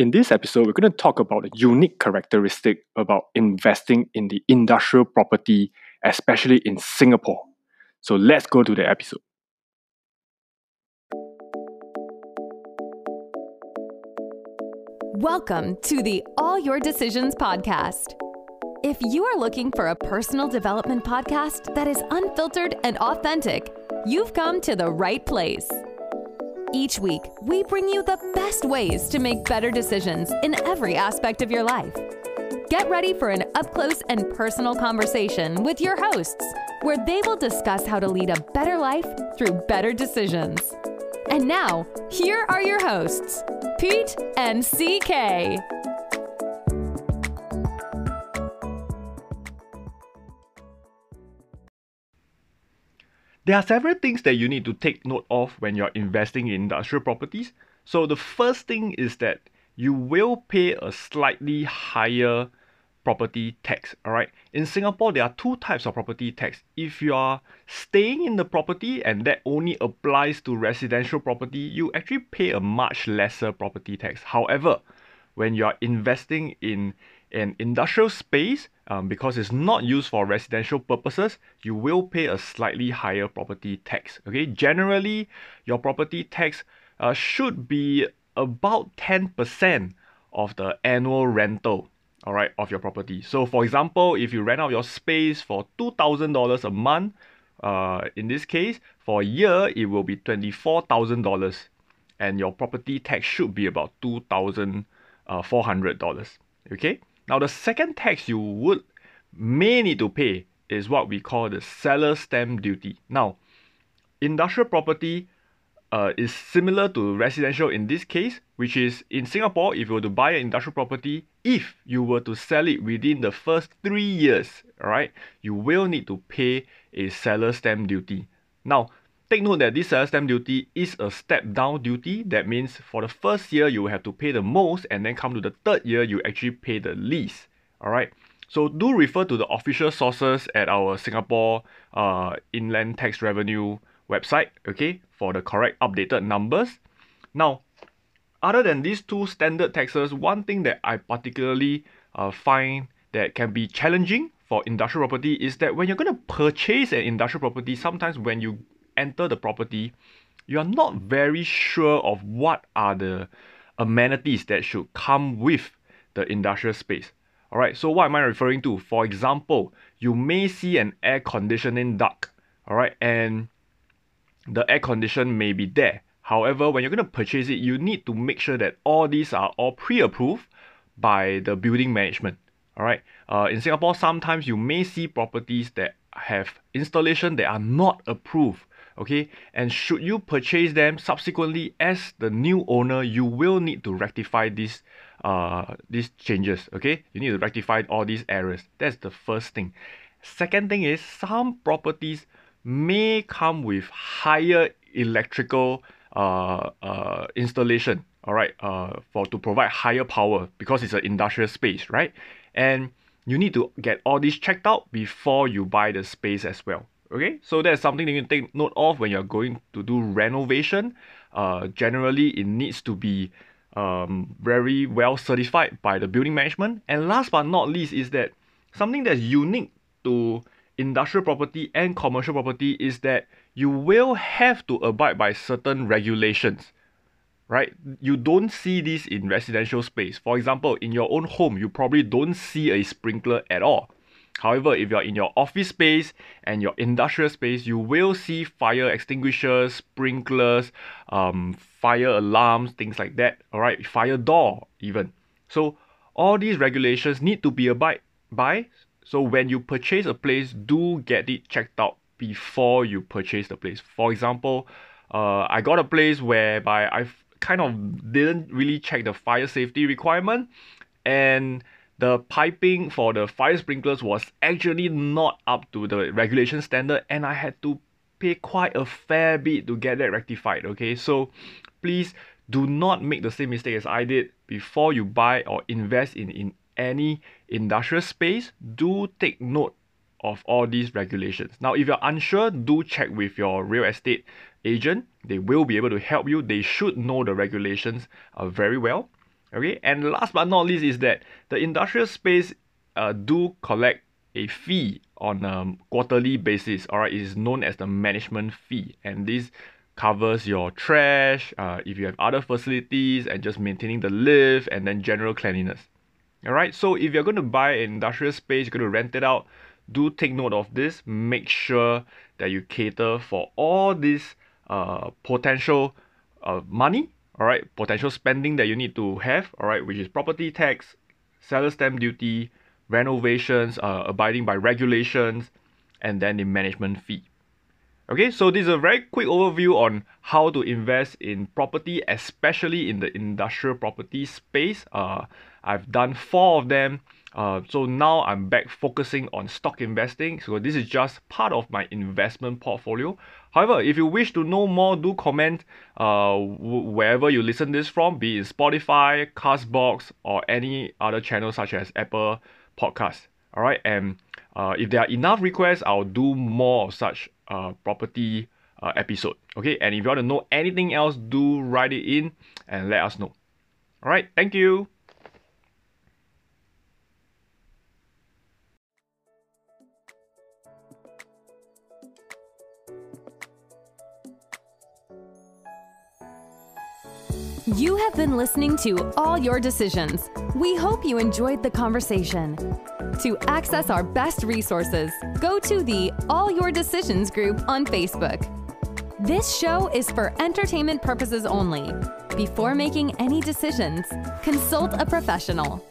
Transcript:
In this episode, we're going to talk about a unique characteristic about investing in the industrial property, especially in Singapore. So let's go to the episode. Welcome to the All Your Decisions podcast. If you are looking for a personal development podcast that is unfiltered and authentic, you've come to the right place. Each week, we bring you the best ways to make better decisions in every aspect of your life. Get ready for an up close and personal conversation with your hosts, where they will discuss how to lead a better life through better decisions. And now, here are your hosts, Pete and CK. There are several things that you need to take note of when you're investing in industrial properties. So the first thing is that you will pay a slightly higher property tax. All right. In Singapore, there are two types of property tax. If you are staying in the property and that only applies to residential property, you actually pay a much lesser property tax. However, when you are investing in an industrial space, um, because it's not used for residential purposes, you will pay a slightly higher property tax. Okay, generally, your property tax uh, should be about 10% of the annual rental all right of your property so for example if you rent out your space for $2000 a month uh, in this case for a year it will be $24000 and your property tax should be about $2400 uh, okay now the second tax you would may need to pay is what we call the seller stamp duty now industrial property uh, is similar to residential in this case, which is in Singapore, if you were to buy an industrial property, if you were to sell it within the first three years, alright, you will need to pay a seller stamp duty. Now, take note that this seller stamp duty is a step down duty. That means for the first year, you have to pay the most, and then come to the third year, you actually pay the least. Alright. So do refer to the official sources at our Singapore uh, inland tax revenue website, okay, for the correct updated numbers. Now, other than these two standard taxes, one thing that I particularly uh, find that can be challenging for industrial property is that when you're going to purchase an industrial property, sometimes when you enter the property, you are not very sure of what are the amenities that should come with the industrial space. Alright, so what am I referring to? For example, you may see an air conditioning duct, alright, and the air condition may be there. However, when you're going to purchase it, you need to make sure that all these are all pre-approved by the building management. All right. Uh, in Singapore, sometimes you may see properties that have installation that are not approved. Okay. And should you purchase them subsequently as the new owner, you will need to rectify these uh these changes. Okay. You need to rectify all these errors. That's the first thing. Second thing is some properties may come with higher electrical uh, uh, installation all right uh, for to provide higher power because it's an industrial space right and you need to get all this checked out before you buy the space as well okay so that's something that you can take note of when you're going to do renovation. Uh, generally it needs to be um, very well certified by the building management. And last but not least is that something that's unique to industrial property and commercial property is that you will have to abide by certain regulations right? You don't see this in residential space. For example in your own home you probably don't see a sprinkler at all however if you're in your office space and your industrial space you will see fire extinguishers sprinklers um, fire alarms things like that all right fire door even. So all these regulations need to be abide by. So when you purchase a place, do get it checked out before you purchase the place. For example, uh, I got a place whereby I kind of didn't really check the fire safety requirement, and the piping for the fire sprinklers was actually not up to the regulation standard, and I had to pay quite a fair bit to get that rectified. Okay, so please do not make the same mistake as I did before you buy or invest in, in any industrial space, do take note of all these regulations. Now, if you're unsure, do check with your real estate agent. They will be able to help you. They should know the regulations uh, very well. Okay, and last but not least is that the industrial space uh, do collect a fee on a quarterly basis. All right, it is known as the management fee, and this covers your trash, uh, if you have other facilities, and just maintaining the lift and then general cleanliness. All right, so if you're going to buy an industrial space, you're going to rent it out. Do take note of this. Make sure that you cater for all this uh, potential uh, money all right potential spending that you need to have all right which is property tax seller stamp duty renovations uh, abiding by regulations and then the management fee okay so this is a very quick overview on how to invest in property especially in the industrial property space uh, i've done four of them uh, so now I'm back focusing on stock investing. So this is just part of my investment portfolio. However, if you wish to know more, do comment uh, wherever you listen this from, be it Spotify, Castbox, or any other channel such as Apple Podcast. All right, and uh, if there are enough requests, I'll do more of such uh, property uh, episode. Okay, and if you want to know anything else, do write it in and let us know. All right, thank you. You have been listening to All Your Decisions. We hope you enjoyed the conversation. To access our best resources, go to the All Your Decisions group on Facebook. This show is for entertainment purposes only. Before making any decisions, consult a professional.